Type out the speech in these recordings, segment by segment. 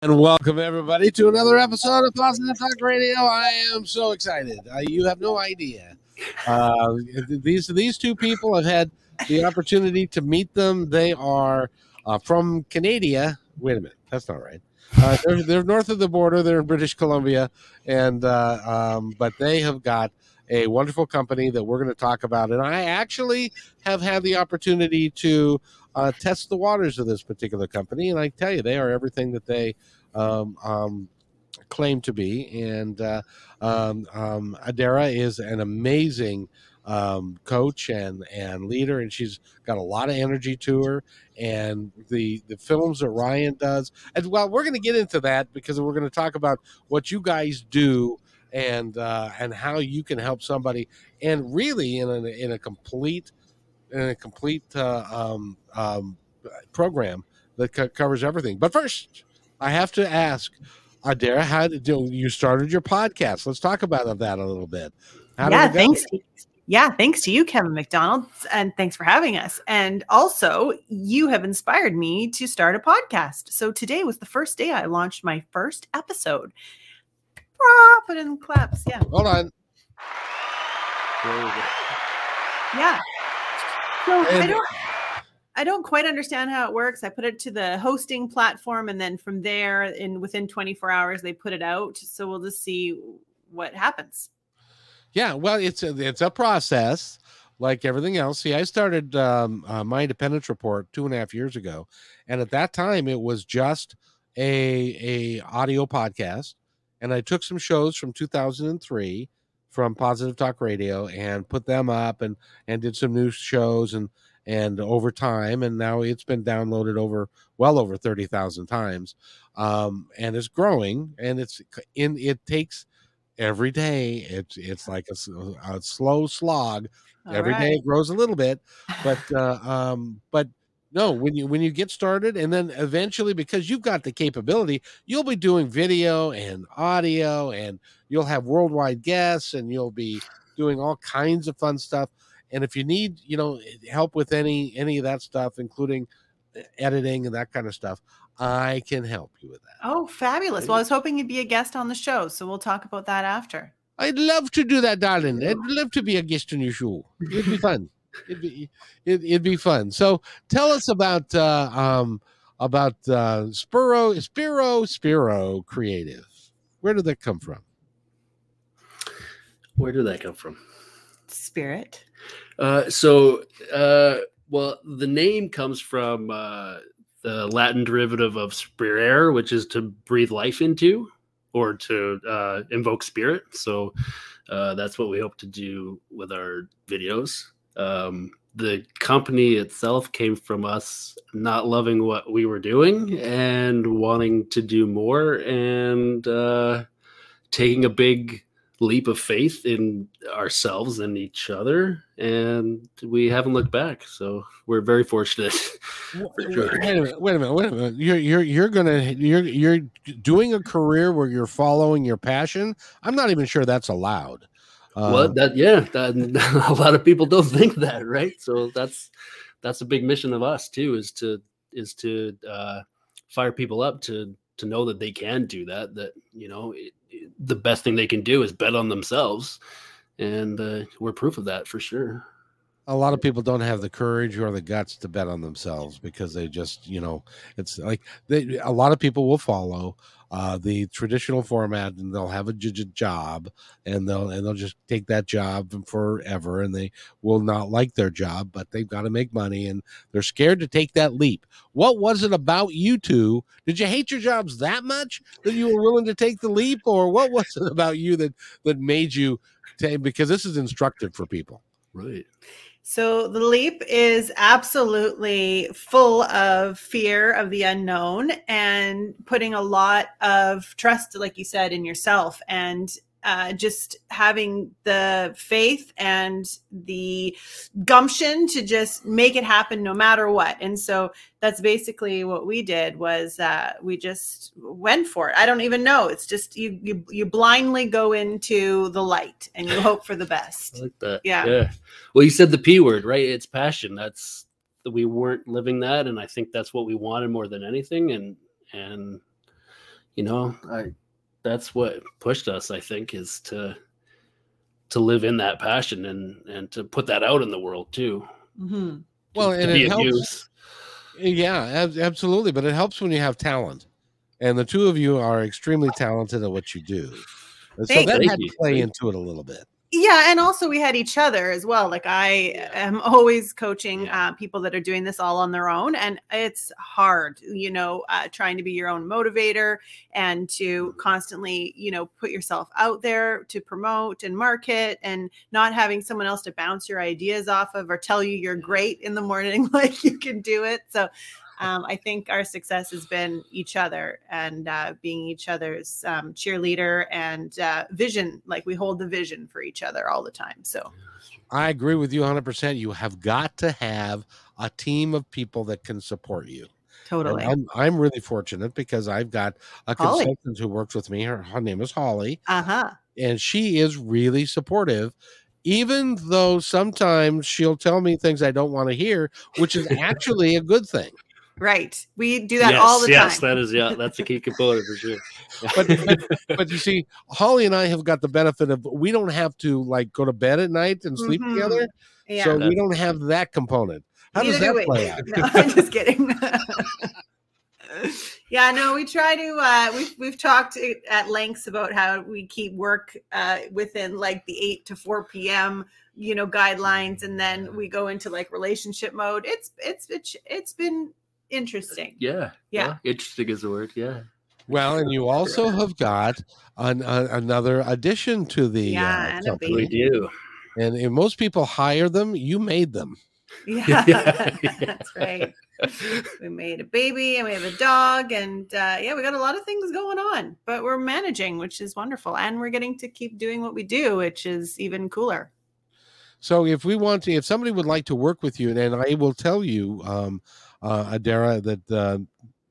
And welcome everybody to another episode of Positive Talk Radio. I am so excited. Uh, you have no idea. Uh, these these two people have had the opportunity to meet them. They are uh, from Canada. Wait a minute, that's not right. Uh, they're, they're north of the border. They're in British Columbia, and uh, um, but they have got a wonderful company that we're going to talk about. And I actually have had the opportunity to uh, test the waters of this particular company, and I tell you, they are everything that they um, um, claim to be. And uh, um, um, Adara is an amazing um, coach and and leader, and she's got a lot of energy to her. And the the films that Ryan does, and well, we're going to get into that because we're going to talk about what you guys do and uh, and how you can help somebody, and really in a in a complete in a complete uh, um, um, program that co- covers everything. But first, I have to ask, Adara, how did you, you started your podcast? Let's talk about that a little bit. How yeah, thanks. Yeah, thanks to you, Kevin McDonald, and thanks for having us. And also, you have inspired me to start a podcast. So today was the first day I launched my first episode. Ah, put in claps. Yeah. Hold on. Yeah. So and, I don't I don't quite understand how it works. I put it to the hosting platform and then from there in within 24 hours they put it out. So we'll just see what happens. Yeah, well, it's a, it's a process like everything else. See, I started um, uh, my independence report two and a half years ago, and at that time it was just a a audio podcast, and I took some shows from 2003 from Positive Talk Radio and put them up and and did some new shows and and over time and now it's been downloaded over well over 30,000 times um, and it's growing and it's in it takes every day it's it's like a, a slow slog All Every right. day it grows a little bit but uh, um, but no when you when you get started and then eventually because you've got the capability you'll be doing video and audio and you'll have worldwide guests and you'll be doing all kinds of fun stuff and if you need, you know, help with any any of that stuff, including uh, editing and that kind of stuff, I can help you with that. Oh, fabulous! Well, I was hoping you'd be a guest on the show, so we'll talk about that after. I'd love to do that, darling. I'd love to be a guest on your show. It'd be fun. It'd be it, would be fun. So, tell us about uh, um about uh, Spiro Spiro Spiro Creative. Where did that come from? Where did that come from? Spirit. Uh, so, uh, well, the name comes from uh, the Latin derivative of spirare, which is to breathe life into or to uh, invoke spirit. So uh, that's what we hope to do with our videos. Um, the company itself came from us not loving what we were doing and wanting to do more and uh, taking a big leap of faith in ourselves and each other and we haven't looked back. So we're very fortunate sure. wait a minute wait a minute wait a minute. You're you're you're gonna you're you're doing a career where you're following your passion? I'm not even sure that's allowed uh, well that yeah that, a lot of people don't think that right? So that's that's a big mission of us too is to is to uh, fire people up to to know that they can do that that you know it, the best thing they can do is bet on themselves. And uh, we're proof of that for sure a lot of people don't have the courage or the guts to bet on themselves because they just you know it's like they, a lot of people will follow uh, the traditional format, and they'll have a j- j- job, and they'll and they'll just take that job forever, and they will not like their job, but they've got to make money, and they're scared to take that leap. What was it about you two? Did you hate your jobs that much that you were willing to take the leap, or what was it about you that that made you take? Because this is instructive for people. Right. So the leap is absolutely full of fear of the unknown and putting a lot of trust, like you said, in yourself and uh, just having the faith and the gumption to just make it happen no matter what and so that's basically what we did was uh, we just went for it i don't even know it's just you, you you blindly go into the light and you hope for the best I like that. Yeah. Yeah. Well, you said the P word, right? It's passion. That's we weren't living that, and I think that's what we wanted more than anything. And and you know, I that's what pushed us. I think is to to live in that passion and and to put that out in the world too. Mhm. Well, to and be it helps. use. Yeah, ab- absolutely. But it helps when you have talent. And the two of you are extremely talented at what you do. And so Thank that you. had to play into it a little bit. Yeah and also we had each other as well like i Yeah. am always coaching Yeah. uh, people that are doing this all on their own and it's hard you know uh, trying to be your own motivator and to Mm-hmm. constantly you know put yourself out there to promote and market and not having someone else to bounce your ideas off of or tell you you're great in the morning like you can do it so um, I think our success has been each other and uh, being each other's um, cheerleader and uh, vision. Like we hold the vision for each other all the time. So I agree with you 100%. You have got to have a team of people that can support you. And totally. I'm, I'm really fortunate because I've got a Holly. consultant who works with me. Her, her name is Holly, Uh huh. and she is really supportive. Even though sometimes she'll tell me things I don't want to hear, which is actually a good thing. Right. We do that yes, all the yes, time. Yes, that is yeah, that's a key component for sure. But, but but you see, Holly and I have got the benefit of we don't have to like go to bed at night and sleep Mhm. together, yeah. so we don't have that component. How does that do play out? No, I'm just kidding. yeah, no, we try to. Uh, we've we've talked at lengths about how we keep work uh, within like the eight to four p.m. you know guidelines, and then we go into like relationship mode. It's it's it's it's been interesting. yeah, Yeah. Interesting is the word. Yeah. Well, and you also have got an, a, another addition to the Yeah, uh, and company. We do. And if most people hire them, you made them. Yeah, Yeah. that's right. We made a baby and we have a dog, and uh, yeah, we got a lot of things going on, but we're managing, which is wonderful, and we're getting to keep doing what we do, which is even cooler. So if we want to, if somebody would like to work with you, and I will tell you, um, uh, Adara, that uh,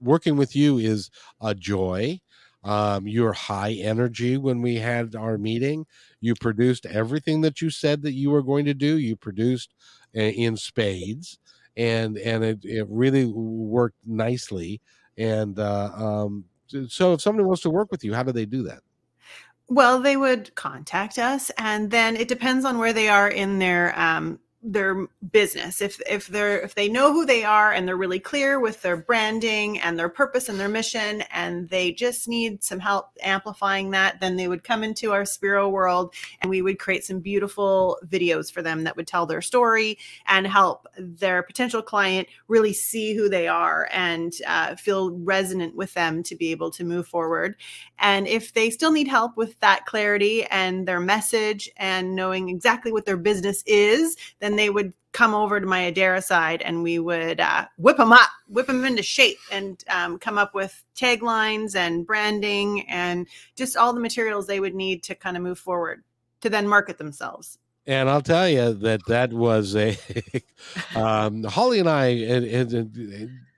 working with you is a joy. Um, you're high energy when we had our meeting. You produced everything that you said that you were going to do. You produced uh, in spades, and and it, it really worked nicely. And uh, um, so, if somebody wants to work with you, how do they do that? Well, they would contact us, and then it depends on where they are in their um, their business. If if they're if they know who they are and they're really clear with their branding and their purpose and their mission, and they just need some help amplifying that, then they would come into our Spiro world, and we would create some beautiful videos for them that would tell their story and help their potential client really see who they are and uh, feel resonant with them to be able to move forward. And if they still need help with that clarity and their message and knowing exactly what their business is, then they would come over to my Adara side and we would uh, whip them up, whip them into shape and um, come up with taglines and branding and just all the materials they would need to kind of move forward to then market themselves. And I'll tell you that that was a um, Holly and I had,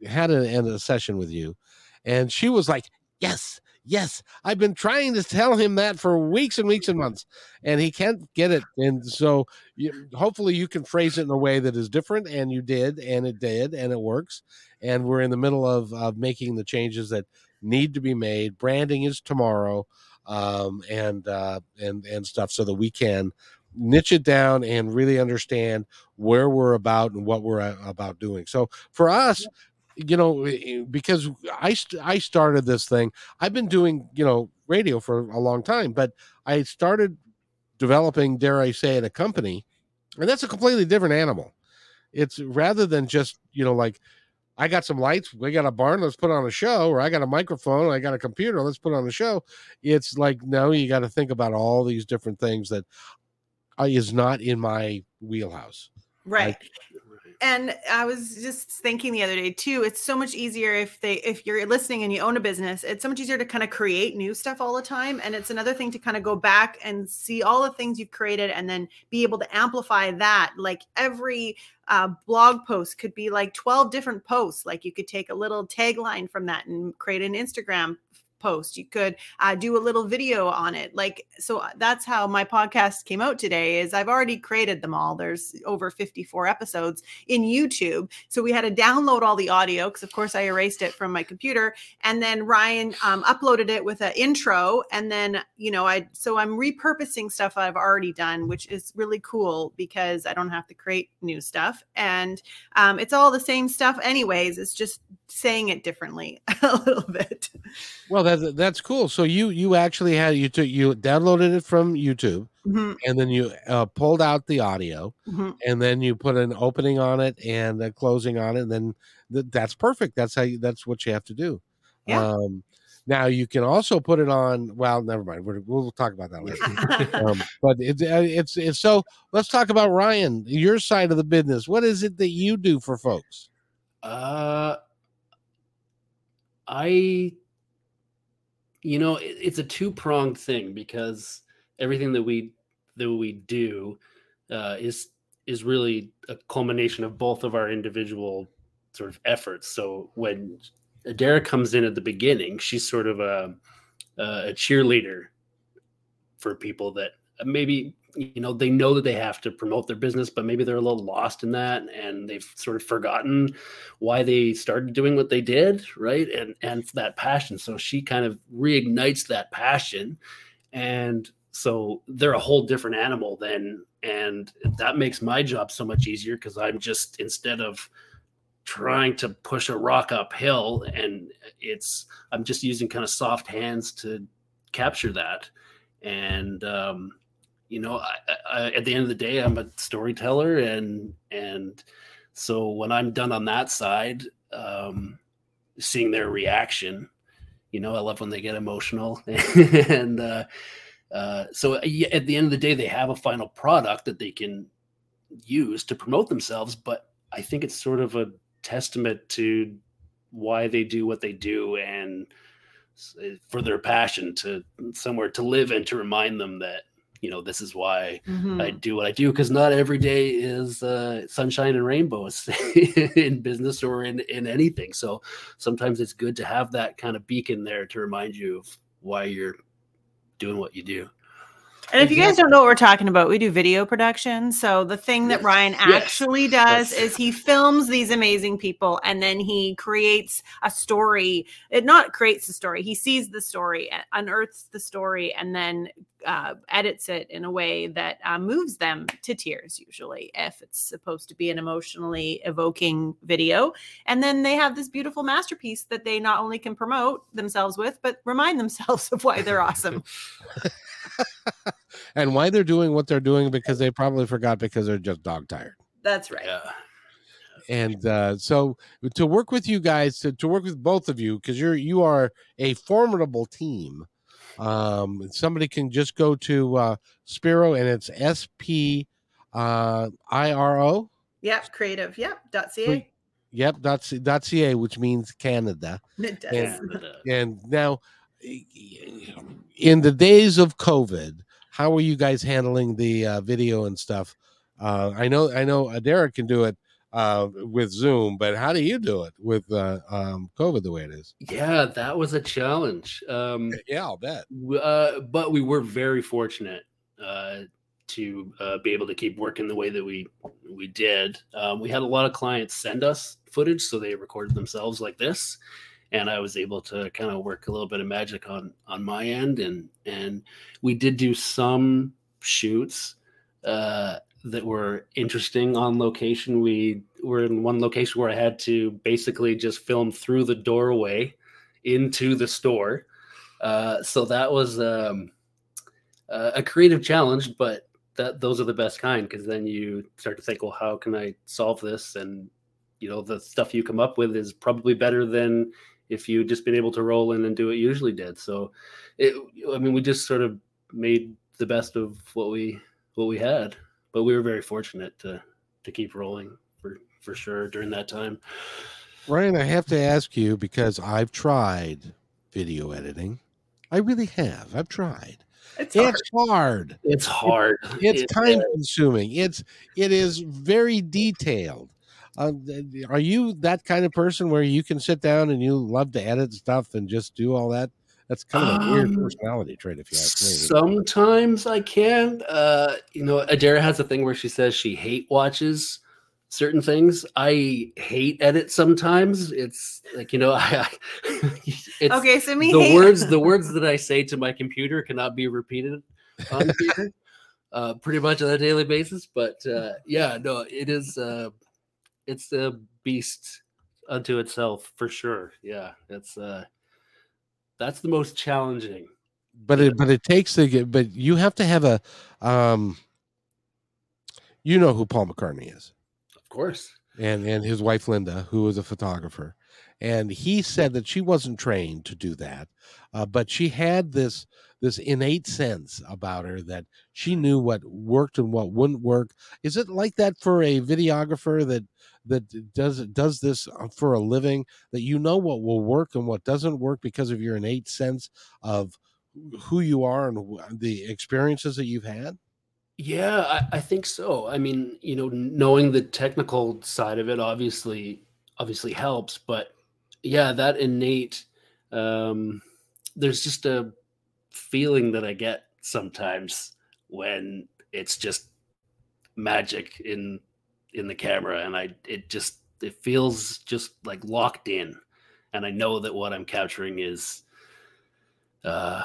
had a, a session with you, and she was like, "Yes, yes, I've been trying to tell him that for weeks and weeks and months, and he can't get it." And so, you, hopefully, you can phrase it in a way that is different, and you did, and it did, and it works. And we're in the middle of, of making the changes that need to be made. Branding is tomorrow, um, and uh, and and stuff, so that we can niche it down and really understand where we're about and what we're about doing. So for us, you know, eh, because I I started this thing. I've been doing you know radio for a long time, but I started developing, dare I say it, a company, and that's a completely different animal. It's rather than just you know like I got some lights, we got a barn, let's put on a show, or I got a microphone, I got a computer, let's put on a show. It's like no, you got to think about all these different things that uh, is not in my wheelhouse. Right. And I was just thinking the other day too. It's so much easier if they if you're listening and you own a business. It's so much easier to kind of create new stuff all the time, and it's another thing to kind of go back and see all the things you've created, and then be able to amplify that. Like every uh, blog post could be like 12 different posts. Like you could take a little tagline from that and create an Instagram post you could uh, do a little video on it like so uh, that's how my podcast came out today is i've already created them all there's over 54 episodes in youtube so we had to download all the audio because of course i erased it from my computer and then ryan um, uploaded it with an intro and then you know i so i'm repurposing stuff i've already done which is really cool because i don't have to create new stuff and um, it's all the same stuff anyways it's just saying it differently a little bit well that's that's cool so you you actually had you took you downloaded it from youtube mm-hmm. and then you uh, pulled out the audio mm-hmm. and then you put an opening on it and a closing on it and then th- that's perfect that's how you that's what you have to do yeah. um now you can also put it on. Well, never mind. we will talk about that later. um, but it's uh, it's it's so. Let's talk about Ryan, your side of the business. What is it that you do for folks? Uh, I, you know, it, it's a two pronged thing because everything that we that we do uh, is is really a culmination of both of our individual sort of efforts. So when Adara comes in at the beginning, she's sort of a a cheerleader for people that maybe you know they know that they have to promote their business but maybe they're a little lost in that and they've sort of forgotten why they started doing what they did right? And and that passion. So she kind of reignites that passion. And so they're a whole different animal then. And that makes my job so much easier because i'm just instead of trying to push a rock uphill and it's i'm just using kind of soft hands to capture that. And um you know I, I, at the end of the day i'm a storyteller and and so when i'm done on that side um seeing their reaction you know i love when they get emotional and uh uh so at the end of the day they have a final product that they can use to promote themselves but i think it's sort of a testament to why they do what they do and for their passion to somewhere to live and to remind them that you know this is why mm-hmm. i do what i do because not every day is uh, sunshine and rainbows in business or in, in anything so sometimes it's good to have that kind of beacon there to remind you of why you're doing what you do and if you guys don't know what we're talking about, we do video production. So the thing that Ryan actually yes. does is he films these amazing people and then he creates a story. It not creates the story. He sees the story, unearths the story, and then uh, edits it in a way that uh, moves them to tears. Usually, if it's supposed to be an emotionally evoking video, and then they have this beautiful masterpiece that they not only can promote themselves with, but remind themselves of why they're awesome. and why they're doing what they're doing because they probably forgot because they're just dog tired. That's right. Yeah. And uh, so to work with you guys, to, to work with both of you, because you're you are a formidable team. Um, somebody can just go to uh, Spiro and it's S P uh, I R O. Yep, creative. Yep, dot ca. Yep, dot, c, dot ca, which means Canada. It does. And, and now, in the days of COVID, how are you guys handling the uh, video and stuff? Uh, I know, I know, uh, Derek can do it uh, with Zoom, but how do you do it with uh, um, COVID the way it is? Yeah, that was a challenge. Um, yeah, I'll bet. Uh, but we were very fortunate uh, to uh, be able to keep working the way that we we did. Um, we had a lot of clients send us footage, so they recorded themselves like this, and I was able to kind of work a little bit of magic on on my end, and and we did do some shoots uh, that were interesting on location. We were in one location where I had to basically just film through the doorway into the store. Uh, so that was um, a creative challenge, but that those are the best kind because then you start to think, well, how can I solve this? And you know, the stuff you come up with is probably better than if you just been able to roll in and do what you usually did. So, it, I mean, we just sort of made the best of what we what we had, but we were very fortunate to to keep rolling for for sure during that time. Ryan, I have to ask you because I've tried video editing. I really have. I've tried. It's hard. It's hard. It's, hard. it's, it's time consuming. It's it is very detailed. Uh, are you that kind of person where you can sit down and you love to edit stuff and just do all that? That's kind of a um, weird personality trait, if you ask me. Sometimes I can. Uh, you know, Adara has a thing where she says she hate watches certain things. I hate edit sometimes. It's like you know, I, it's, okay. So me the hate. words the words that I say to my computer cannot be repeated on here, uh, pretty much on a daily basis. But uh, yeah, no, it is. Uh, it's a beast unto itself for sure. Yeah, it's uh, that's the most challenging. But it but it takes the but you have to have a um. You know who Paul McCartney is of course. And and his wife Linda, who was a photographer, and he said that she wasn't trained to do that, uh, but she had this this innate sense about her that she knew what worked and what wouldn't work. Is it like that for a videographer that that does does this uh, for a living that you know what will work and what doesn't work because of your innate sense of who you are and the experiences that you've had? Yeah, I, I think so. I mean, you know, knowing the technical side of it obviously obviously helps, but yeah, that innate um there's just a feeling that I get sometimes when it's just magic in in the camera and I it just it feels just like locked in. And I know that what I'm capturing is uh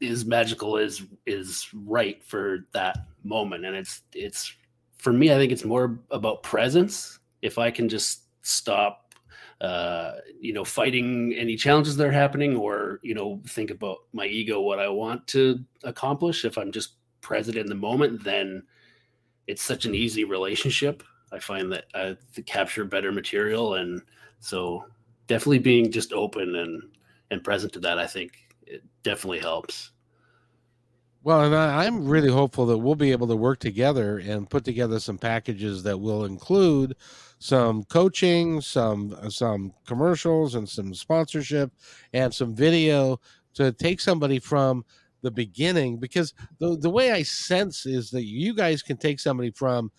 is magical is is right for that moment. And it's it's for me i think it's more about presence. If i can just stop uh you know fighting any challenges that are happening or you know think about my ego what i want to accomplish. If i'm just present in the moment then it's such an easy relationship i find that i capture better material and so definitely being just open and and present to that i think it definitely helps. Well, and I, am really hopeful that we'll be able to work together and put together some packages that will include some coaching, some uh, some commercials, and some sponsorship, and some video to take somebody from the beginning. Because the the way I sense is that you guys can take somebody from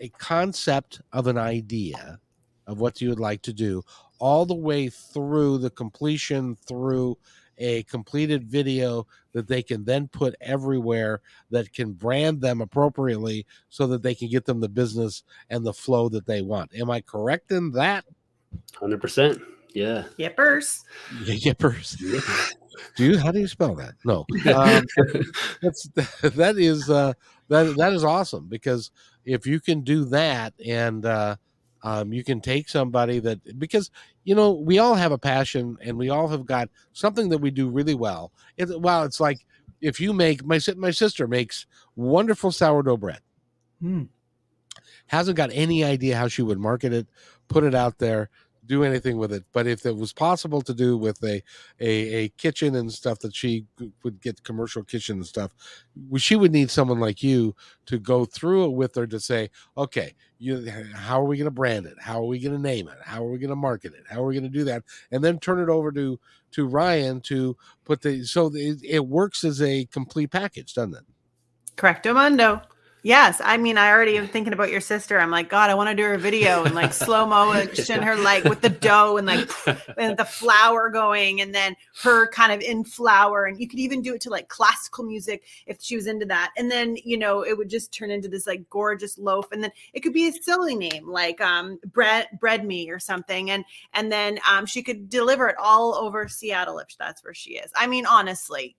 a concept of an idea of what you would like to do all the way through the completion through a completed video that they can then put everywhere that can brand them appropriately so that they can get them the business and the flow that they want. Am I correct in that? 100%. Yeah. Yippers. Yippers. do you how do you spell that? No. Um, that's that is uh that that is awesome because if you can do that and uh um, you can take somebody that because you know we all have a passion and we all have got something that we do really well. It, well, it's like if you make my my sister makes wonderful sourdough bread. Hmm. Hasn't got any idea how she would market it, put it out there do anything with it. But if it was possible to do with a a, a kitchen and stuff that she would get commercial kitchen and stuff, she would need someone like you to go through it with her to say, okay, you, how are we going to brand it? How are we going to name it? How are we going to market it? How are we going to do that? And then turn it over to to Ryan to put the so it, it works as a complete package, doesn't it? Correcto mundo. Yes, I mean, I already am thinking about your sister. I'm like, God, I want to do her video and like slow motion her like with the dough and like and the flour going, and then her kind of in flour, and you could even do it to like classical music if she was into that. And then you know it would just turn into this like gorgeous loaf, and then it could be a silly name like um bread bread me or something, and and then um she could deliver it all over Seattle if that's where she is. I mean, honestly,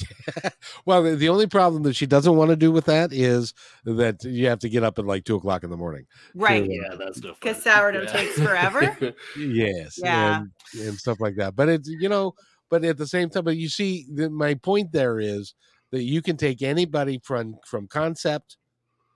well, the, the only problem that she doesn't want to do with that is that you have to get up at like two o'clock in the morning. Right. Yeah, that's no fun. Because sourdough Yeah. takes forever. Yes. Yeah. And, and stuff like that. But it's, you know, but at the same time, but you see, the, my point there is that you can take anybody from from concept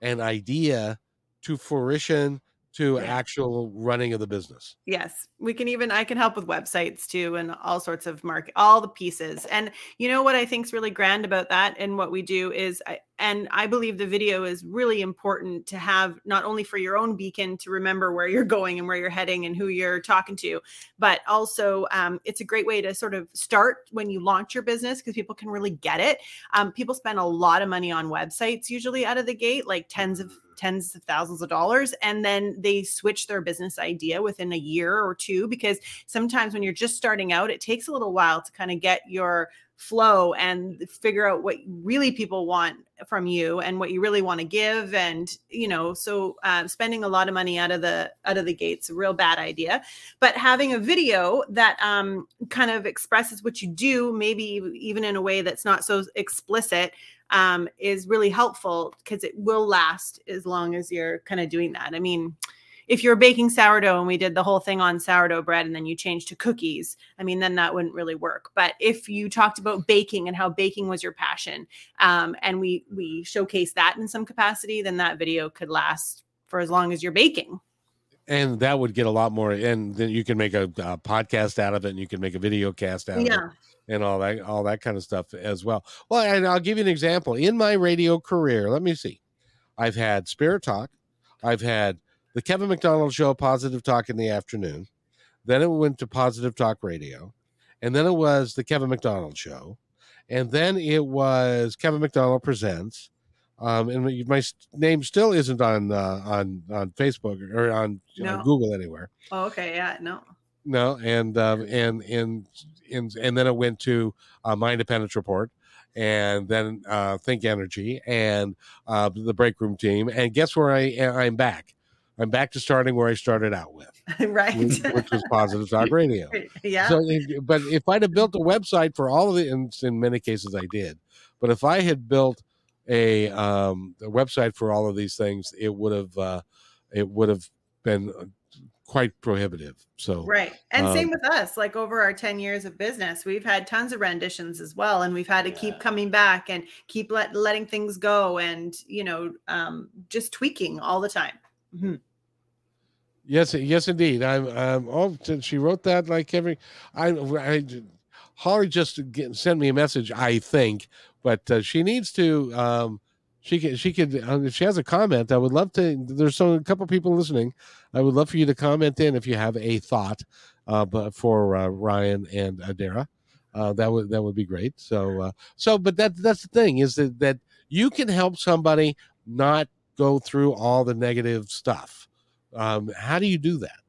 and idea to fruition to Yeah. actual running of the business. Yes, we can even I can help with websites too and all sorts of market all the pieces. And you know what I think is really grand about that and what we do is I, and I believe the video is really important to have not only for your own beacon to remember where you're going and where you're heading and who you're talking to, but also um, it's a great way to sort of start when you launch your business because people can really get it. Um, people spend a lot of money on websites usually out of the gate, like tens of tens of thousands of dollars and then they switch their business idea within a year or two because sometimes when you're just starting out it takes a little while to kind of get your flow and figure out what really people want from you and what you really want to give and you know so uh, spending a lot of money out of the out of the gates a real bad idea but having a video that um, kind of expresses what you do maybe even in a way that's not so explicit um, is really helpful because it will last as long as you're kind of doing that. I mean, if you're baking sourdough and we did the whole thing on sourdough bread and then you changed to cookies, I mean, then that wouldn't really work. But if you talked about baking and how baking was your passion, um, and we we showcase that in some capacity, then that video could last for as long as you're baking. And that would get a lot more. And then you can make a, a podcast out of it and you can make a video cast out of it. Yeah. and all that all that kind of stuff as well. Well, and I'll give you an example. In my radio career, let me see. I've had Spirit Talk, I've had the Kevin McDonald show Positive Talk in the afternoon. Then it went to Positive Talk Radio, and then it was the Kevin McDonald show, and then it was Kevin McDonald presents. Um, and my- my name still isn't on uh, on on Facebook or on, No. on Google anywhere. Oh, okay. Yeah. No. No, and um, and and and and then it went to uh, my independence report, and then uh, Think Energy, and uh, the Break Room team, and guess where I I'm back. I'm back to starting where I started out with, right. which which was Positive Talk Radio. yeah. So, but if I'd have built a website for all of it, and in many cases I did, but if I had built a, um, a website for all of these things, it would have uh, it would have been uh, quite prohibitive. So Right. And same Um, with us. Like over our 10 years of business, we've had tons of renditions as well. And we've had to Yeah. keep coming back and keep let, letting things go and, you know, um, just tweaking all the time. Mhm. Yes, yes, indeed. I'm. Um, oh, she wrote that like every. I. I Holly just get, sent me a message. I think, but uh, she needs to. Um, she can. She could. If she has a comment, I would love to. There's some a couple people listening. I would love for you to comment in if you have a thought, uh, but for uh, Ryan and Adara, uh, that would that would be great. So, uh, so, but that that's the thing is that that you can help somebody not go through all the negative stuff um, how do you do that?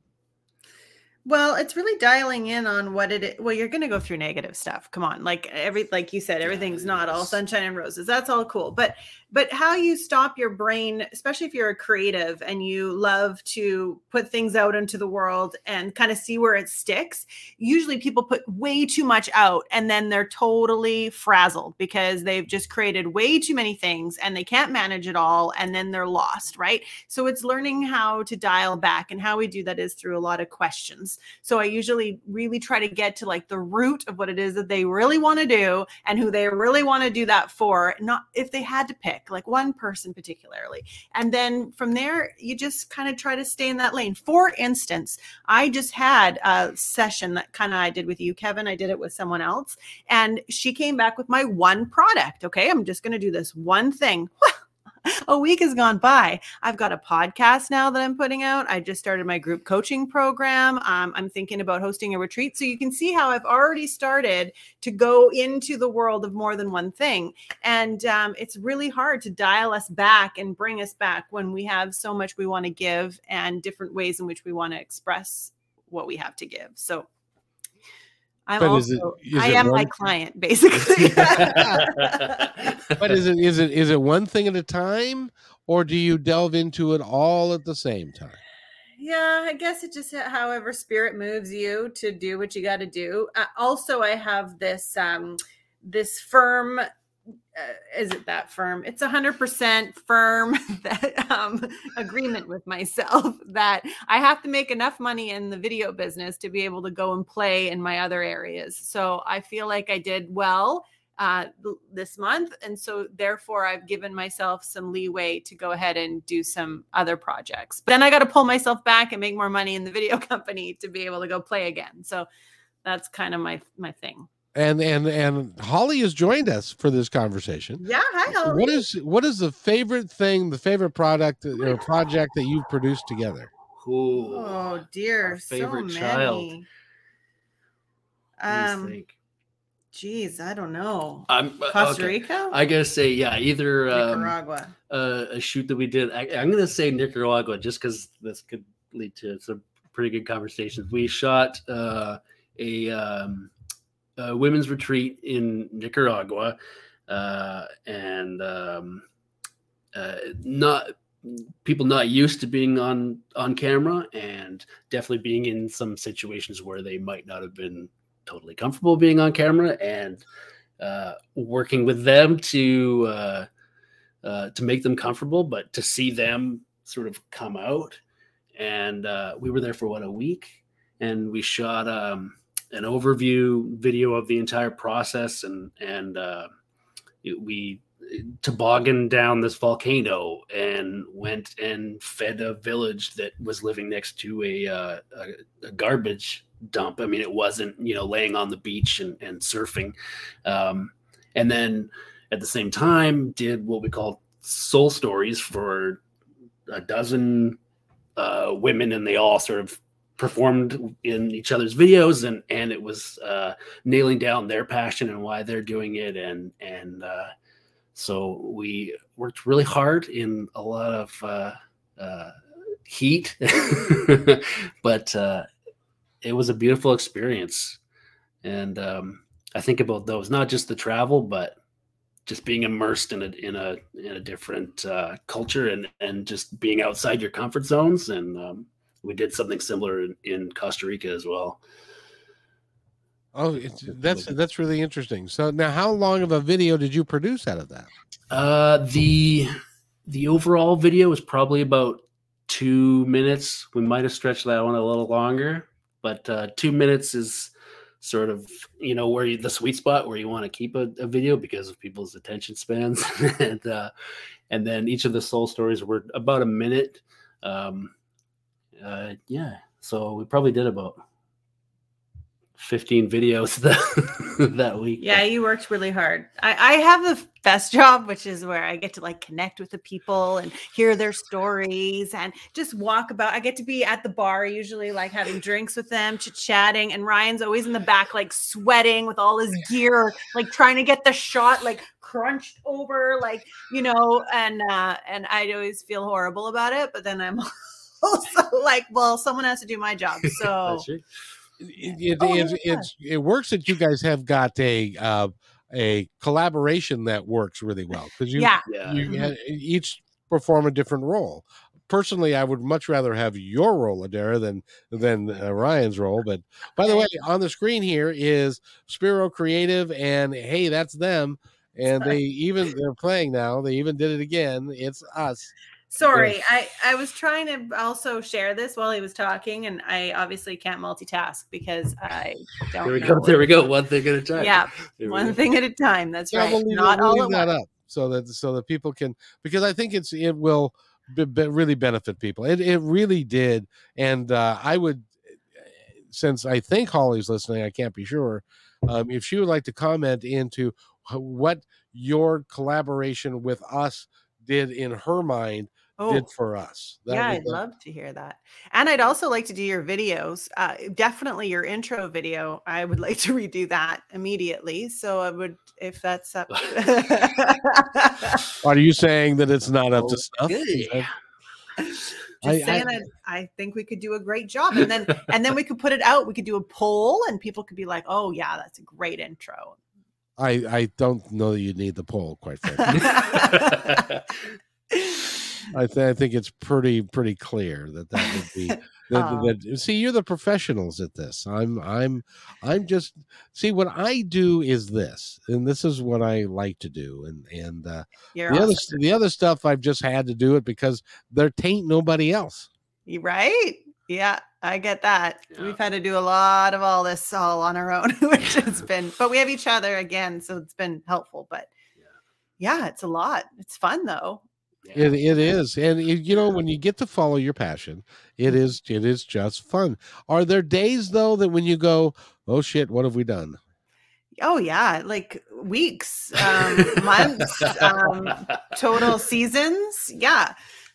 Well, it's really dialing in on what it is. Well, you're going to go through negative stuff. Come on. Like every, like you said, everything's not all sunshine and roses. That's all cool. But, but how you stop your brain, especially if you're a creative and you love to put things out into the world and kind of see where it sticks. Usually people put way too much out and then they're totally frazzled because they've just created way too many things and they can't manage it all. And then they're lost. Right. So it's learning how to dial back. And how we do that is through a lot of questions. So I usually really try to get to like the root of what it is that they really want to do and who they really want to do that for, not if they had to pick like one person particularly. And then from there, you just kind of try to stay in that lane. For instance, I just had a session that kind of I did with you, Kevin. I did it with someone else, and she came back with my one product. Okay, I'm just going to do this one thing. a week has gone by. I've got a podcast now that I'm putting out. I just started my group coaching program. Um, I'm thinking about hosting a retreat. So you can see how I've already started to go into the world of more than one thing. And um, it's really hard to dial us back and bring us back when we have so much we want to give and different ways in which we want to express what we have to give. So I'm But is it- is I it am my client, basically. But is it is it is it one thing at a time, or do you delve into it all at the same time? Yeah, I guess it just however spirit moves you to do what you got to do. Uh, also, I have this um this firm uh, is it that firm? It's a hundred percent firm that um, agreement with myself that I have to make enough money in the video business to be able to go and play in my other areas. So I feel like I did well uh, this month, and so therefore I've given myself some leeway to go ahead and do some other projects. But then I got to pull myself back and make more money in the video company to be able to go play again. So that's kind of my my thing and and and Holly has joined us for this conversation. Yeah, hi Holly. What is what is the favorite thing, the favorite product or project that you've produced together? Ooh, oh dear, favorite so child. many. Um, geez, I don't know. I'm uh, Costa okay. Rica, I gotta say, yeah, either um, Nicaragua. uh, a shoot that we did. I, I'm gonna say Nicaragua, just because this could lead to some pretty good conversations. We shot uh, a um, women's retreat in Nicaragua, uh, and um, uh, not people not used to being on on camera, and definitely being in some situations where they might not have been totally comfortable being on camera, and uh, working with them to uh, uh, to make them comfortable, but to see them sort of come out. And we were there for what a week, and we shot. Um, an overview video of the entire process and and uh, we toboggan down this volcano and went and fed a village that was living next to a, uh, a, a, garbage dump. I mean, it wasn't you know laying on the beach and, and surfing, um, and then at the same time did what we call soul stories for a dozen uh, women, and they all sort of performed in each other's videos and and it was uh, nailing down their passion and why they're doing it. And and uh, so we worked really hard in a lot of uh, uh heat. But uh, it was a beautiful experience. And um, I think about those not just the travel but just being immersed in a in a in a different uh, culture and and just being outside your comfort zones. And um, we did something similar in, in Costa Rica as well. Oh, that's that's really interesting. So now, how long of a video did you produce out of that? Uh, the the overall video was probably about two minutes. We might have stretched that one a little longer, but uh, two minutes is sort of you know where you, the sweet spot where you want to keep a, a, video because of people's attention spans, and uh, and then each of the soul stories were about a minute. Um, uh, yeah, so we probably did about 15 videos that, that week. Yeah, you worked really hard. I, I have the best job, which is where I get to like connect with the people and hear their stories and just walk about. I get to be at the bar, usually like having drinks with them, chit chatting. And Ryan's always in the back, like sweating with all his gear, like trying to get the shot, like crunched over, like, you know, and, uh, and I always feel horrible about it. But then I'm also like, well, someone has to do my job. So it, it, oh, it, it's, it works that you guys have got a uh, a collaboration that works really well because you, yeah. you mm-hmm. each perform a different role. Personally, I would much rather have your role, Adara, than than uh, Ryan's role. But by the way, on the screen here is Spiro Creative, and hey, that's them. And they even they're playing now. They even did it again. It's us. Sorry, I I was trying to also share this while he was talking, and I obviously can't multitask because I don't. There we go. There we go. One thing at a time. Yeah, one thing at a time. That's yeah, right. We'll leave, Not we'll all leave that up so that so that people can because I think it's it will be, be really benefit people. It it really did, and uh, I would since I think Holly's listening, I can't be sure. Um, if she would like to comment into what your collaboration with us did in her mind oh, did for us. That yeah, I'd love to hear that. And I'd also like to do your videos. Uh, definitely your intro video. I would like to redo that immediately. So I would, if that's up. Are you saying that it's not up to snuff? Just I, saying, I, I, think we could do a great job, and then and then we could put it out. We could do a poll, and people could be like, "Oh yeah, that's a great intro." I I don't know that you need the poll, quite frankly. I, th- I think it's pretty pretty clear that that would be that, Aw. that- see you're the professionals at this i'm i'm i'm just see what i do is this and this is what i like to do and and uh, You're the other awesome. st- the other stuff i've just had to do it because there tain't nobody else You- right? Yeah, I get that. Yeah. We've had to do a lot of all this all on our own, which has been, but we have each other again, so it's been helpful. But yeah, it's a lot. It's fun though. It, it is, and it, you know when you get to follow your passion, it is it is just fun. Are there days though that when you go, oh shit, what have we done? Oh yeah, like weeks, um, months, um, total seasons. Yeah.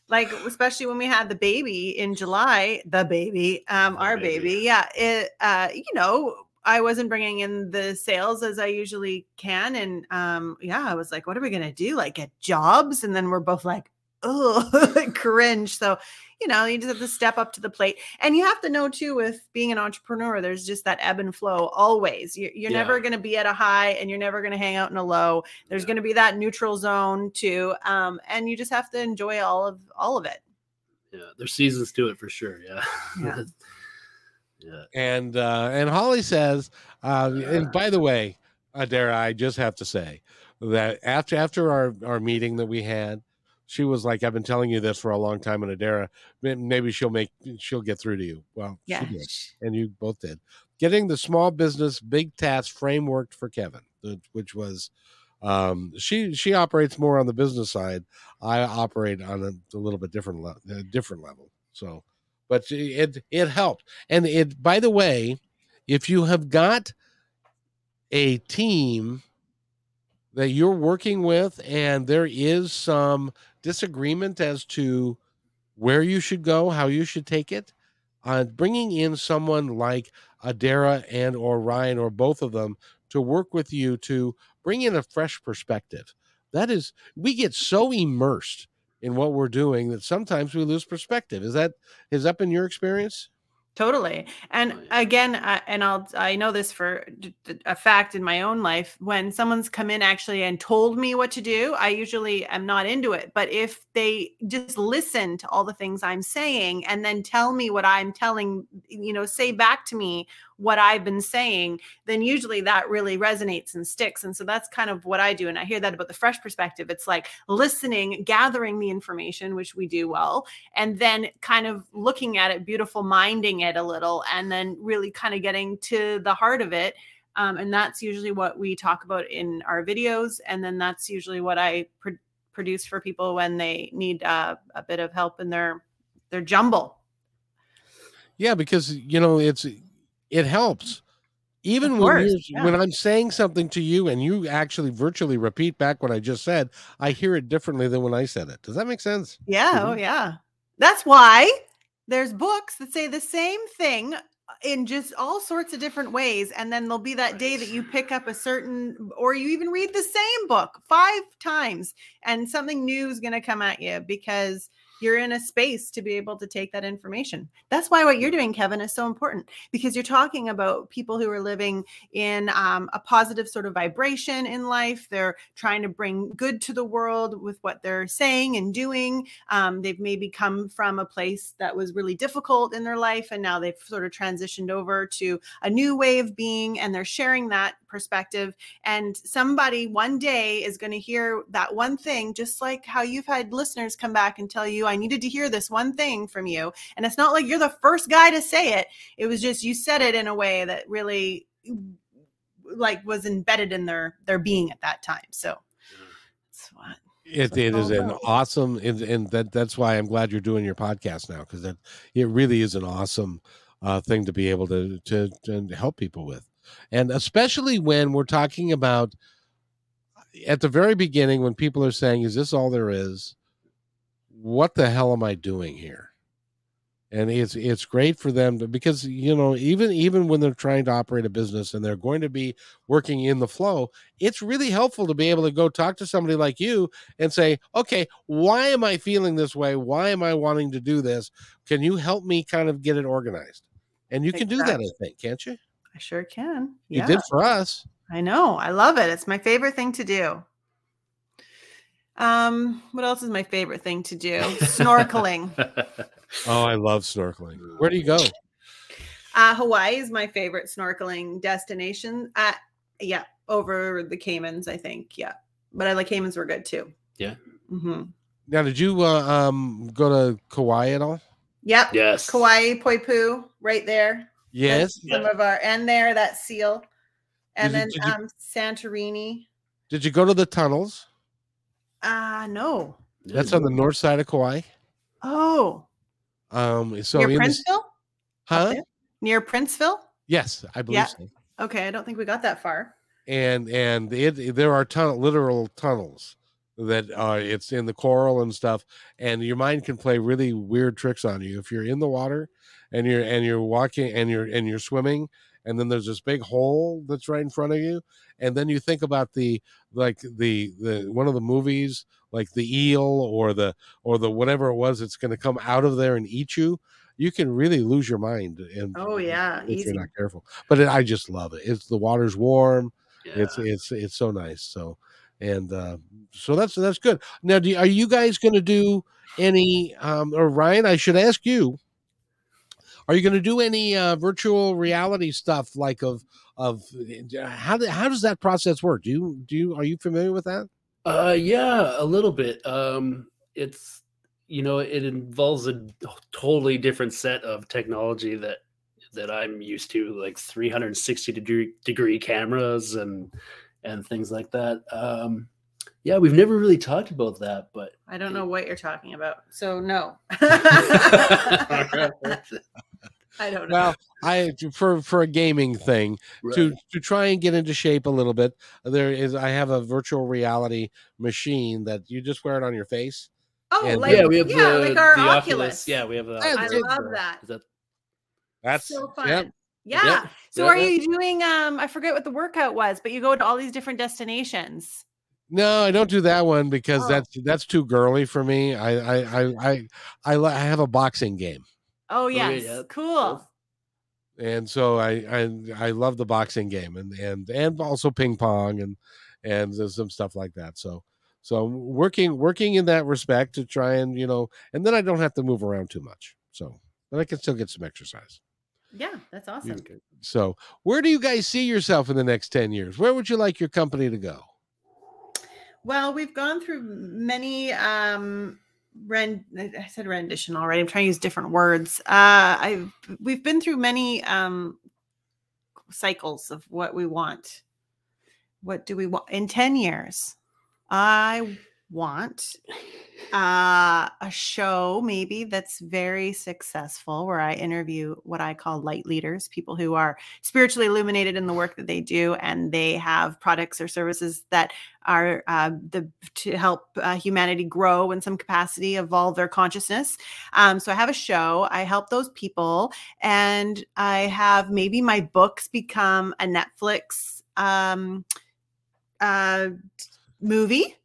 Like especially when we had the baby in July, the baby, um, The our baby. baby. Yeah. It, uh, you know, I wasn't bringing in the sales as I usually can. And um, yeah, I was like, what are we going to do? Like get jobs? And then we're both like, oh, cringe. So, you know, you just have to step up to the plate. And you have to know too, with being an entrepreneur, there's just that ebb and flow always. You're, you're never going to be at a high and you're never going to hang out in a low. There's Yeah. going to be that neutral zone too. Um, and you just have to enjoy all of all of it. yeah, there's seasons to it for sure. Yeah. Yeah. yeah. And uh, and Holly says, uh, and by the way, Adara, I just have to say that after after our our meeting that we had, she was like, "I've been telling you this for a long time," and Adara, maybe she'll make she'll get through to you. Well, Yeah. and you both did. Getting the small business big task framework for Kevin, which was. Um, she she operates more on the business side. I operate on a, a little bit different le- a different level. So, but it it helped. And it by the way, if you have got a team that you're working with and there is some disagreement as to where you should go, how you should take it, uh, bringing in someone like Adara and or Ryan or both of them to work with you to bring in a fresh perspective. That is, we get so immersed in what we're doing that sometimes we lose perspective. Is that is has that been your experience? Totally. And again, I, and I'll, I know this for a fact in my own life. When someone's come in actually and told me what to do, I usually am not into it. But if they just listen to all the things I'm saying and then tell me what I'm telling, you know, say back to me what I've been saying, then usually that really resonates and sticks. And so that's kind of what I do. And I hear that about the fresh perspective. It's like listening, gathering the information, which we do well, and then kind of looking at it, beautiful minding it a little, and then really kind of getting to the heart of it. Um, and that's usually what we talk about in our videos. And then that's usually what I pr- produce for people when they need uh, a bit of help in their their jumble. Yeah, because you know it's it helps. Even when yeah. when I'm saying something to you and you actually virtually repeat back what I just said, I hear it differently than when I said it. Does that make sense? Yeah, oh Mhm. yeah. That's why there's books that say the same thing in just all sorts of different ways and then there'll be that day that you pick up a certain or you even read the same book 5 times and something new is going to come at you because you're in a space to be able to take that information. That's why what you're doing, Kevin, is so important because you're talking about people who are living in um, a positive sort of vibration in life. They're trying to bring good to the world with what they're saying and doing. Um, they've maybe come from a place that was really difficult in their life, and now they've sort of transitioned over to a new way of being, and they're sharing that perspective. And somebody one day is going to hear that one thing, just like how you've had listeners come back and tell you, I needed to hear this one thing from you. And it's not like you're the first guy to say it, it was just you said it in a way that really like was embedded in their their being at that time so that's what It, it is all an awesome, and, and that that's why I'm glad you're doing your podcast now because that it really is an awesome uh, thing to be able to, to to help people with, and especially when we're talking about at the very beginning when people are saying, "Is this all there is?" What the hell am I doing here? And it's it's great for them to, because you know even even when they're trying to operate a business and they're going to be working in the flow, it's really helpful to be able to go talk to somebody like you and say, okay, why am I feeling this way? Why am I wanting to do this? Can you help me kind of get it organized? And you can do that, I think, can't you? I sure can You did for us. i know i love it it's my favorite thing to do Um, what else is my favorite thing to do? Snorkeling. Oh, I love snorkeling. Where do you go? Uh, Hawaii is my favorite snorkeling destination. Uh, yeah, over the Caymans, I think. Yeah, but I like Caymans were good too. Yeah. Mm-hmm. Now, did you uh, um go to Kauai at all? Yep. yes. Kauai, Poipu, right there. Yes. Some of our and there that seal, and Did then you- um Santorini. Did you go to the tunnels? Uh no. That's on the north side of Kauai. Oh, Um, so near Princeville. Huh? Near Princeville. Yes, I believe Yeah. so. Okay, I don't think we got that far. And and it there are tunnel literal tunnels that are it's in the coral and stuff, and your mind can play really weird tricks on you if you're in the water and you're and you're walking and you're and you're swimming and then there's this big hole that's right in front of you and then you think about the like the the one of the movies like the eel or the or the whatever it was that's going to come out of there and eat you you can really lose your mind and Oh yeah, if easy. you're not careful but it, i just love it it's the water's warm Yeah. it's it's it's so nice so and uh so that's that's good now do are you guys going to do any um or ryan i should ask you are you going to do any uh virtual reality stuff like of of how how does that process work do you do you are you familiar with that Uh, yeah, a little bit. Um, it's you know, it involves a totally different set of technology that that I'm used to, like 360 degree degree cameras and and things like that. Um, yeah, we've never really talked about that, but I don't know what you're talking about. So no. I don't know. well i for for a gaming thing to to try and get into shape a little bit there is i have a virtual reality machine that you just wear it on your face oh, and- like yeah, we have yeah, the, like our the Oculus. Yeah, we have the. I Oculus, love that. Is that that's so fun. yep. Yeah. Yep. So Yep, are you doing um I forget what the workout was, but you go to all these different destinations. No, I don't do that one because Oh. that's that's too girly for me. I I I I I, I have a boxing game, Oh, oh yeah, yes. yeah. Cool. and so I I I love the boxing game and and and also ping pong and and some stuff like that. So so working working in that respect to try and you know, and then I don't have to move around too much. So but I can still get some exercise. Yeah, that's awesome. So where do you guys see yourself in the next ten years? Where would you like your company to go? Well, we've gone through many um rend I said rendition already. I'm trying to use different words. Uh I've we've been through many um cycles of what we want. What do we want in 10 years? I want uh, a show maybe that's very successful where I interview what I call light leaders, people who are spiritually illuminated in the work that they do, and they have products or services that are uh, the to help uh, humanity grow in some capacity, evolve their consciousness. Um, so I have a show. I help those people, and I have maybe my books become a Netflix um, uh, movie.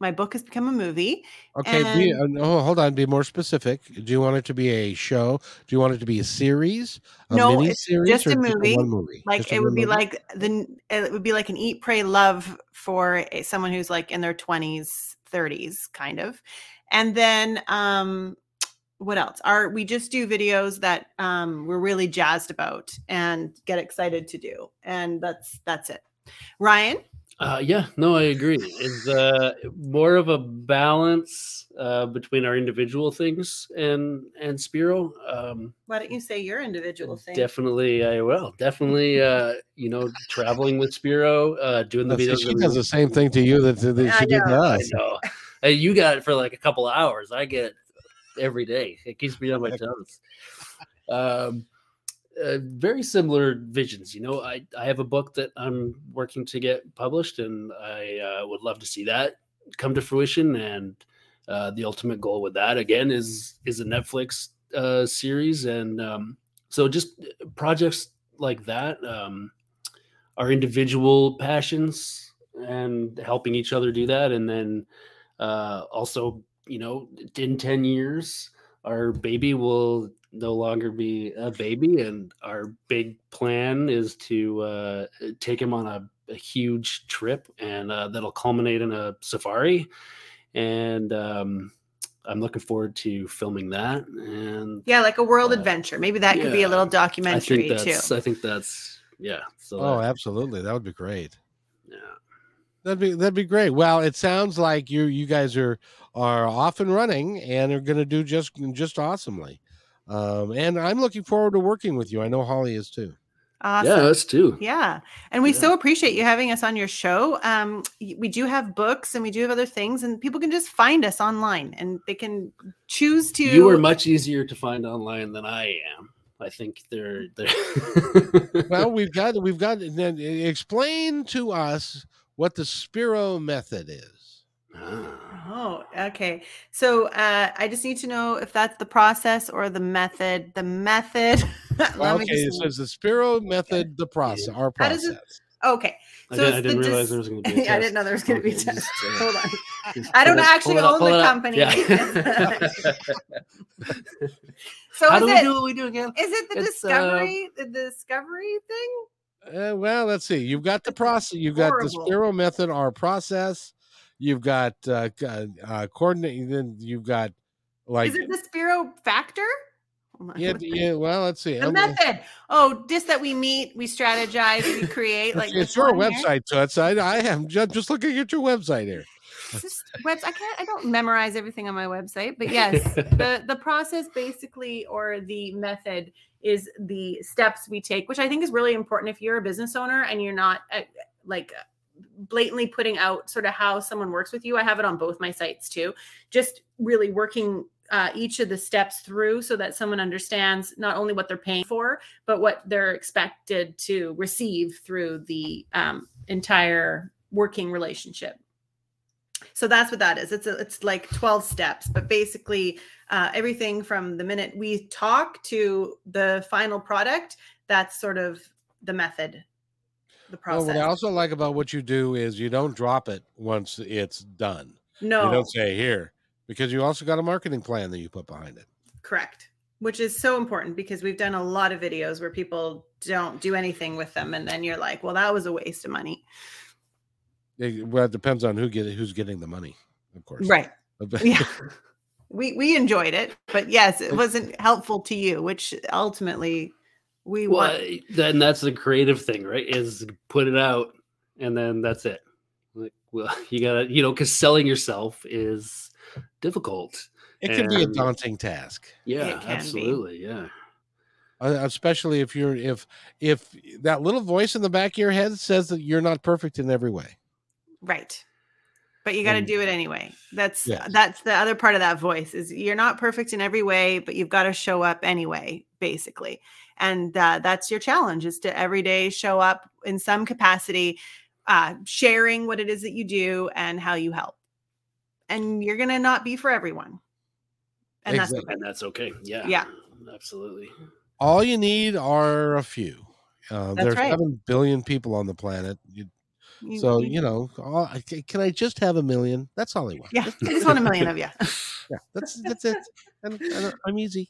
My book has become a movie. Okay, be, uh, no, hold on. Be more specific. Do you want it to be a show? Do you want it to be a series? A No, mini it's series just a movie. one movie? like Just it would be movie? like the it would be like an eat pray love for a, someone who's like in their 20s 30s kind of and then um what else are we just do videos that um we're really jazzed about and get excited to do and that's that's it ryan Uh, yeah, no, I agree. It's uh, more of a balance uh, between our individual things and and Spiro. Um, why don't you say your individual thing definitely, I will. Definitely, uh, you know, traveling with Spiro, uh, doing the That's- videos. she does the same thing to you that, that she did to know, I us. know. Hey, you got it for like a couple of hours. I get it every day. It keeps me on my toes. Um, uh, very similar visions. You know, I, I have a book that I'm working to get published, and I uh, would love to see that come to fruition. And uh, the ultimate goal with that, again, is is a Netflix uh, series. And um, so, just projects like that, um, our individual passions, and helping each other do that, and then uh, also, you know, in ten years, our baby will no longer be a baby and our big plan is to uh, take him on a, a huge trip and uh, that'll culminate in a safari and um, I'm looking forward to filming that. And Yeah, like a world Uh, adventure. Maybe that could be a yeah, little I documentary think too. that's I think that's yeah. So Oh, that- absolutely. That would be great. yeah. That'd be that'd be great. Well, it sounds like you you guys are are off and running and are going to do just just awesomely. Um, and I'm looking forward to working with you. I know Holly is too. Awesome. Yeah, us too. Yeah. And we Yeah. so appreciate you having us on your show. Um, we do have books and we do have other things, and people can just find us online and they can choose to. You are much easier to find online than I am. I think they're they're Well, we've got we've got then explain to us what the Spiro method is. Ah. Oh, okay. So uh, I just need to know if that's the process or the method. The method. Let okay, just- so it's the Spiro method, the process, our How does process. it- okay. I, So did, I didn't realize dis- there was going to be. a I didn't know there was going to be a test. uh, Hold on. just I don't it- actually up, own the company. Yeah. So How is do we do what we do again? is it the It's, uh, discovery the discovery thing? Uh, well, let's see. You've got the process. You've got the horrible. Spiro method, our process. You've got uh, uh, uh, coordinate. Then you've got like is it the Spiro factor? Yeah, yeah. Well, let's see. The method. Oh, just that we meet, we strategize, we create. Like it's your one here. website, Toots. I, I am just, just looking at your website here. Just webs. I can't. I don't memorize everything on my website, but yes, the the process basically or the method is the steps we take, which I think is really important if you're a business owner and you're not uh, like blatantly putting out sort of how someone works with you. I have it on both my sites too. Just really working uh, each of the steps through so that someone understands not only what they're paying for, but what they're expected to receive through the um, entire working relationship. So that's what that is. It's a, it's like 12 steps, but basically uh, everything from the minute we talk to the final product, that's sort of the method, the Well, what I also like about what you do is you don't drop it once it's done. no, You don't say here because you also got a marketing plan that you put behind it. correct. Which is so important because we've done a lot of videos where people don't do anything with them, and then you're like, "Well, that was a waste of money." It, well, it depends on who get who's getting the money, of course. Right? Yeah. we we enjoyed it, but yes, it wasn't helpful to you, which ultimately we well, want. then that's the creative thing, right? Is put it out, and then that's it. Like, well, you gotta, you know, because selling yourself is difficult. It can be a daunting task. Yeah, can be. absolutely. Yeah. uh, especially if you're if if that little voice in the back of your head says that you're not perfect in every way Right. But you got to do it anyway. That's Yes. that's the other part of that voice is you're not perfect in every way, but you've got to show up anyway, basically. And uh, that's your challenge is to every day show up in some capacity, uh, sharing what it is that you do and how you help. And you're gonna not be for everyone. And that's Exactly. And that's okay. Yeah. Yeah. Absolutely. all you need are a few uh, there's right. 7 billion people on the planet you, you, so you- you know all, can i just have a million that's all i want yeah, I just want a million of you. yeah that's that's it and, and i'm easy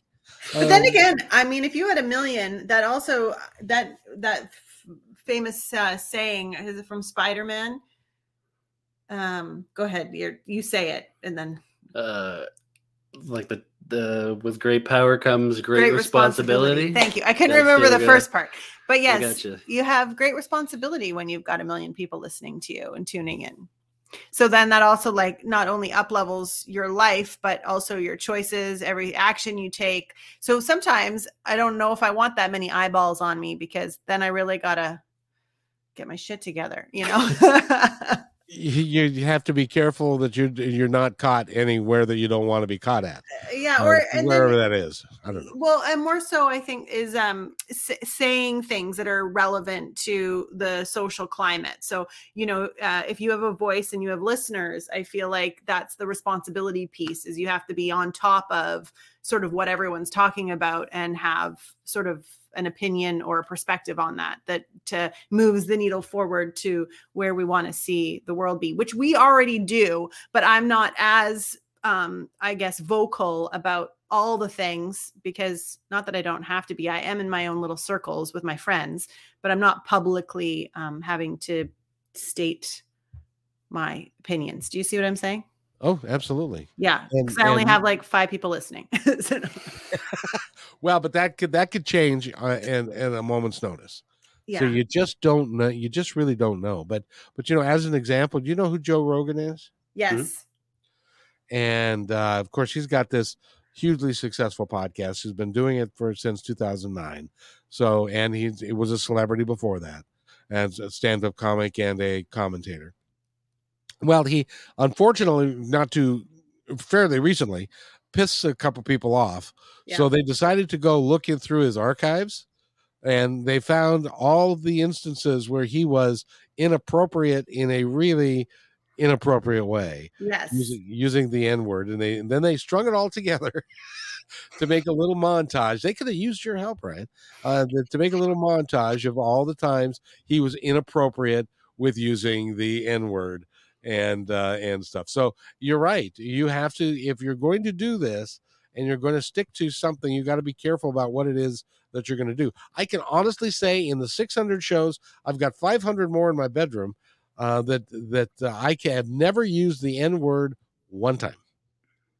But then Um, again, I mean, if you had a million, that also that that famous uh, saying is it from Spider Man? Um, go ahead, you you say it, and then Uh, like the the with great power comes great, responsibility. Thank you. I couldn't Yes, remember the first part, but yes, you have great responsibility when you've got a million people listening to you and tuning in. So then that also like not only up levels your life, but also your choices, every action you take. So sometimes I don't know if I want that many eyeballs on me because then I really gotta get my shit together, you know? you, you have to be careful that you're you're not caught anywhere that you don't want to be caught at yeah, uh, or and wherever then, that is i don't know Well, and more so, I think, is um s- saying things that are relevant to the social climate. So, you know, uh, if you have a voice and you have listeners, I feel like that's the responsibility piece. Is you have to be on top of sort of what everyone's talking about and have sort of an opinion or a perspective on that that to moves the needle forward to where we want to see the world be which we already do but i'm not as um i guess vocal about all the things because not that i don't have to be i am in my own little circles with my friends but i'm not publicly um, having to state my opinions. Do you see what i'm saying Oh, absolutely. Yeah, because I only and- have like five people listening. So- Well, but that could that could change uh, in in a moment's notice. yeah. So you just don't know. You just really don't know. But but you know, as an example, do you know who Joe Rogan is? yes. And uh, of course, he's got this hugely successful podcast. He's been doing it for since 2009. So and he's he was a celebrity before that, as a stand-up comic and a commentator. Well, he unfortunately not too fairly recently pissed a couple people off. So they decided to go looking through his archives and they found all of the instances where he was inappropriate in a really inappropriate way Yes. using using the n word and they and then they strung it all together to make a little montage they could have used your help right uh, to make a little montage of all the times he was inappropriate with using the n word and uh, and stuff so you're right you have to if you're going to do this and you're going to stick to something you got to be careful about what it is that you're going to do i can honestly say in the 600 shows i've got 500 more in my bedroom uh, that that uh, I can have never used the N word one time.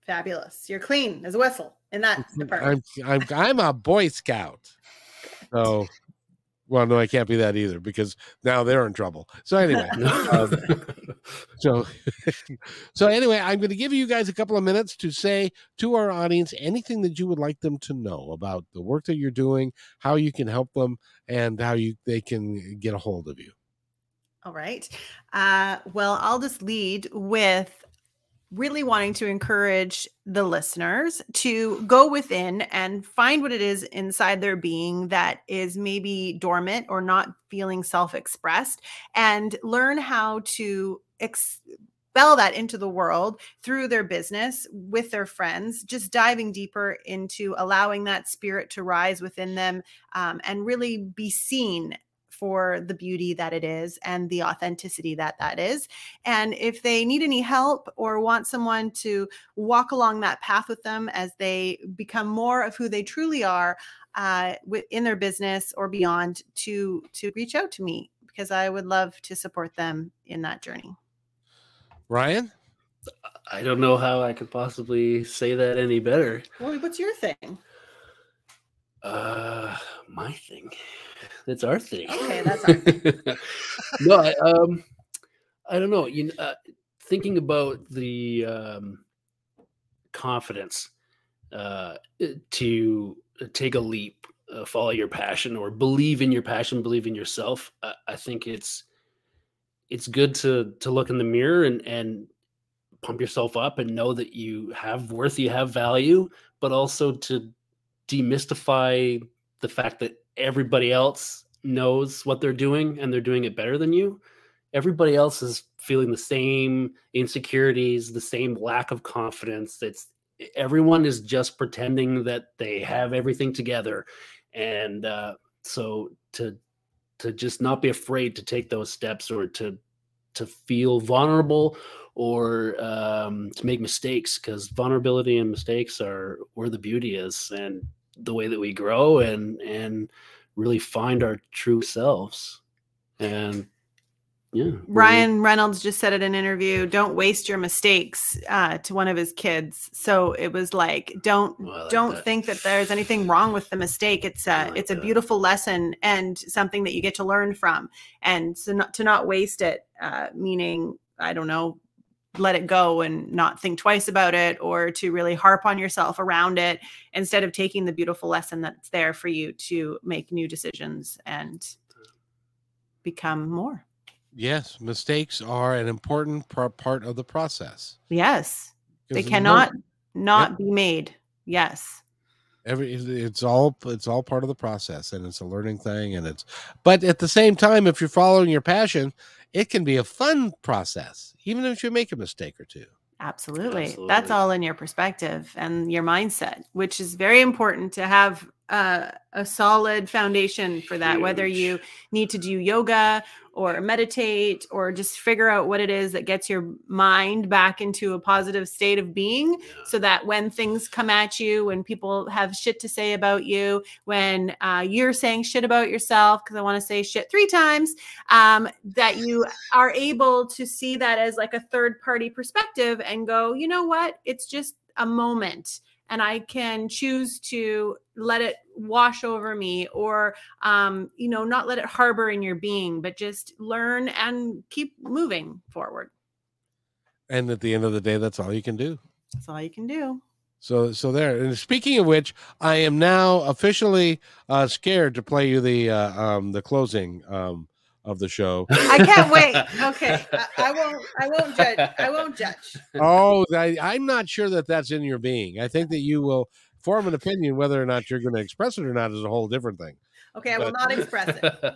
Fabulous. You're clean as a whistle in that department. I'm I'm I'm a Boy Scout. So, well, no, I can't be that either because now they're in trouble. So anyway, um, so so anyway, I'm going to give you guys a couple of minutes to say to our audience anything that you would like them to know about the work that you're doing, how you can help them, and how you they can get a hold of you. All right. Uh, well, I'll just lead with really wanting to encourage the listeners to go within and find what it is inside their being that is maybe dormant or not feeling self expressed and learn how to expel that into the world through their business with their friends, just diving deeper into allowing that spirit to rise within them um, and really be seen for the beauty that it is and the authenticity that that is. And if they need any help or want someone to walk along that path with them as they become more of who they truly are uh, in their business or beyond, to to reach out to me because I would love to support them in that journey. Ryan, I don't know how I could possibly say that any better. Well, what's your thing? Uh, my thing. That's our thing. Okay, that's our no, I, um, I don't know. You know, uh, thinking about the um, confidence uh, to take a leap, uh, follow your passion, or believe in your passion, believe in yourself. I, I think it's it's good to to look in the mirror and and pump yourself up and know that you have worth, you have value, but also to demystify the fact that everybody else knows what they're doing and they're doing it better than you. Everybody else is feeling the same insecurities, the same lack of confidence. It's everyone is just pretending that they have everything together. And uh, so to to just not be afraid to take those steps or to to feel vulnerable or um, to make mistakes because vulnerability and mistakes are where the beauty is and the way that we grow and and really find our true selves and yeah Ryan Reynolds just said in an interview, "Don't waste your mistakes." Uh, to one of his kids, so it was like, "Don't Well, like don't that. think that there's anything wrong with the mistake. It's a like it's a beautiful lesson and something that you get to learn from, and so not to not waste it. Uh, meaning, I don't know, let it go and not think twice about it, or to really harp on yourself around it instead of taking the beautiful lesson that's there for you to make new decisions and become more." yes, mistakes are an important par- part of the process. Yes. They cannot no- not be made. Yes. Every it's all it's all part of the process and it's a learning thing and it's but at the same time if you're following your passion it can be a fun process even if you make a mistake or two Absolutely. Absolutely. That's all in your perspective and your mindset, which is very important to have uh, a solid foundation for that. Whether you need to do yoga or meditate or just figure out what it is that gets your mind back into a positive state of being so that when things come at you, when people have shit to say about you, when uh, you're saying shit about yourself, because I want to say shit three times, um, that you are able to see that as like a third party perspective and go, you know what? It's just a moment. And I can choose to let it wash over me or, um, you know, not let it harbor in your being, but just learn and keep moving forward. And at the end of the day, that's all you can do. That's all you can do. So, so there. And speaking of which, I am now officially uh, scared to play you the uh, um, the closing um, of the show. I can't wait. Okay, I, I won't. I won't judge. I won't judge. oh, I, I'm not sure that that's in your being. I think that you will form an opinion whether or not you're going to express it or not is a whole different thing. Okay, I will not express it.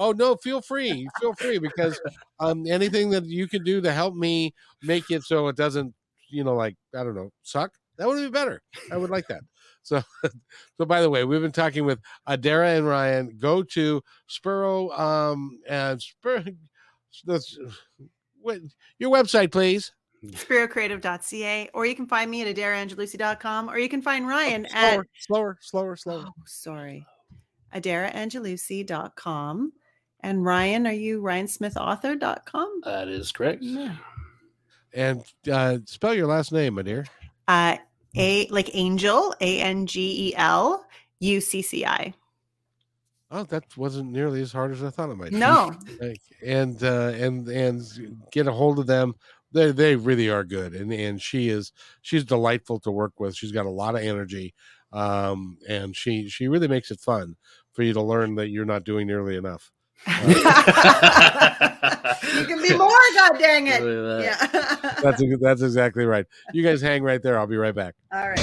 Oh no, feel free, feel free because um, anything that you can do to help me make it so it doesn't, you know, like I don't know, suck. That would be better. I would like that. So, so by the way, we've been talking with Adara and Ryan. Go to Spuro um, and Spur. That's, what, your website, please. Spirocreative.ca, or you can find me at adaraangelucci.com, or you can find Ryan at Slower, slower, slower, slower. oh, sorry, adaraangelucci.com. And Ryan, are you ryansmithauthor.com? that is correct. Yeah. And uh, spell your last name, my dear. Uh, a like angel, A N G E L U C C I. Oh, that wasn't nearly as hard as I thought it might. be. No, Like, and uh, and and get a hold of them. They they really are good, and and she is she's delightful to work with. She's got a lot of energy, um, and she she really makes it fun for you to learn that you're not doing nearly enough. You can be more. God dang it! Look that. Yeah. That's that's exactly right. You guys hang right there. I'll be right back. All right.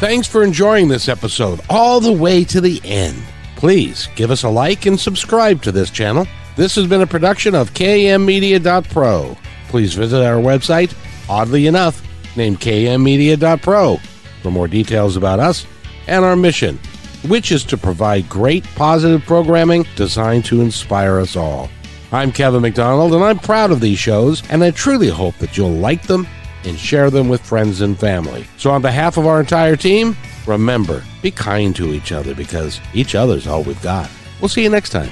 Thanks for enjoying this episode all the way to the end. Please give us a like and subscribe to this channel. This has been a production of kmmedia.pro. Please visit our website, oddly enough, named kmmedia.pro, for more details about us and our mission, which is to provide great positive programming designed to inspire us all. I'm Kevin McDonald, and I'm proud of these shows, and I truly hope that you'll like them and share them with friends and family. So, on behalf of our entire team, remember be kind to each other because each other's all we've got. We'll see you next time.